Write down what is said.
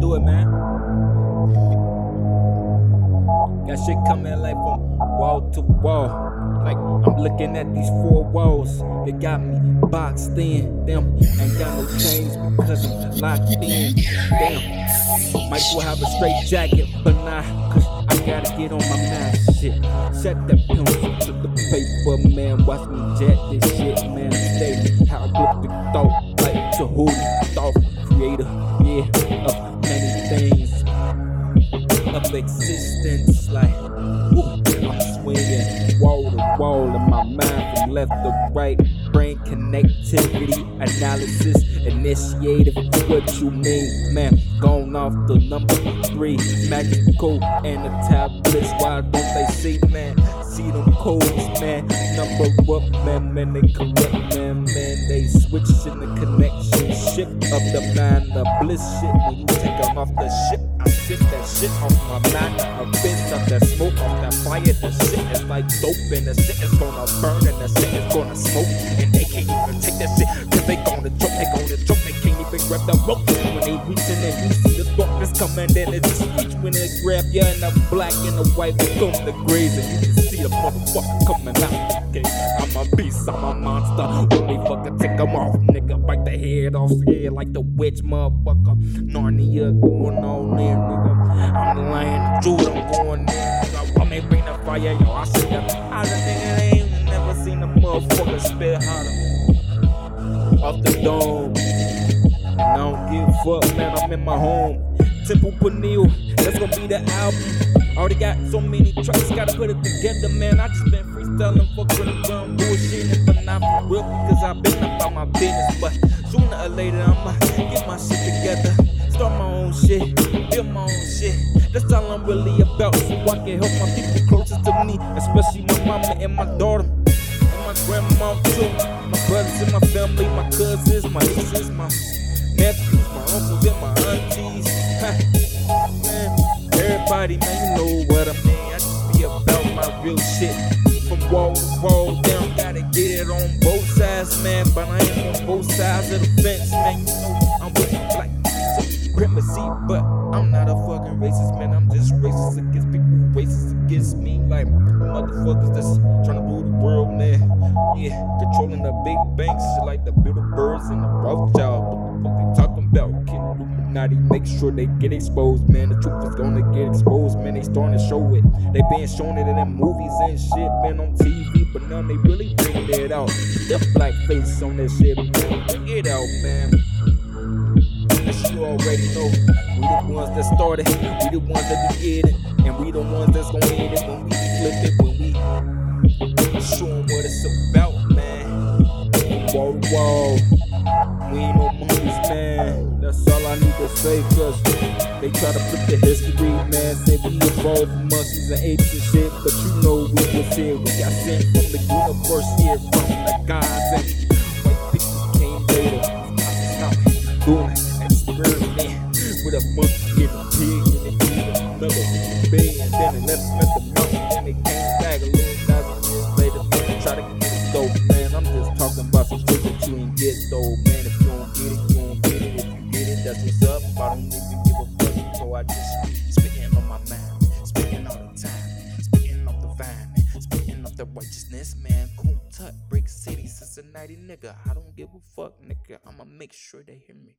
do it, man. Got shit coming like from wall to wall. Like I'm looking at these four walls. They got me boxed in. Them ain't got no chains because I'm locked in. Damn. Might well have a straight jacket, but nah, cause I gotta get on my mind. Shit. Set that pencil to the paper, man. Watch me jet this shit, man. Stay hieroglyphic thought like Tahuti thought of existence. Like, woo, I'm swinging wall to wall in my mind from left to right. Brain connectivity, analysis, initiative. What you mean, man? Going off the number three, magical and the tablets. Why don't they see, man? See them codes, man. Number up, man, man, they correct, man, man. They switching the connection, shift of the mind, the bliss shit. When you take them off the ship, shit off my mind. I rinse up that smoke off that fire. The shit is like dope, and the shit is gonna burn, and the shit is gonna smoke. And they can't even take that shit, cause they gonna choke, they gonna choke, they can't even grab the rope. When they reaching and you see the darkness coming, then it just when they grab you, and the black and the white become the grays, and you can see the motherfucker coming out. Okay, I'm a beast, I'm a monster. When they fucking take them off, nigga, bite the head off, yeah, like the witch, motherfucker. Narnia going on there, nigga. I'm the jewel, I'm going there, nigga. I may bring the fire, yo, I see them. I the nigga, they ain't never seen a motherfucker spit hotter. Off the dome. I don't give a fuck, man, I'm in my home. Temple Peniel, that's gonna be the album. Already got so many tracks, gotta put it together, man. I just been freestyling, fucking dumb bullshitting, but not for real because I've been about my business. But sooner or later, I'ma get my shit together. Start my own shit, build my own shit. That's all I'm really about, so I can help my people closest to me, especially my mama and my daughter. And my grandma too, my brothers and my family, my cousins, my nieces, my nephews, my uncles, and my aunties. Man, everybody, man, you know real shit. From wall to wall, down, gotta get it on both sides, man. But I ain't on both sides of the fence, man. You know I'm with black supremacy, but I'm not a fucking racist, man. I'm just racist against people, racist against me. Like motherfuckers that's trying to rule the world, man. Yeah, controlling the big banks, like the Bilderbergs and the Rothschild. What the fuck they talking? Illuminati make sure they get exposed, man? The truth is gonna get exposed, man. They starting to show it. They been showing it in them movies and shit, man, on TV, but now they really bringing it out. The black face on this shit. Bring it out, man. You already know, we the ones that started, we the ones that be it, and we the ones that's gonna hit it when we flip it, when we show 'em what it's about, man. Whoa, whoa, they try to flip the history, man. Say we evolved from monkeys and apes and shit, but you know we was here. We got sent from the universe here, from the gods, and white people came later. Doing experiment with a monkey and a pig and they eat I just spitting on my mind spitting all the time spitting off the vine spitting off the righteousness man. KuK TuT brick city Cincinnati nigga. I don't give a fuck nigga. I'ma make sure they hear me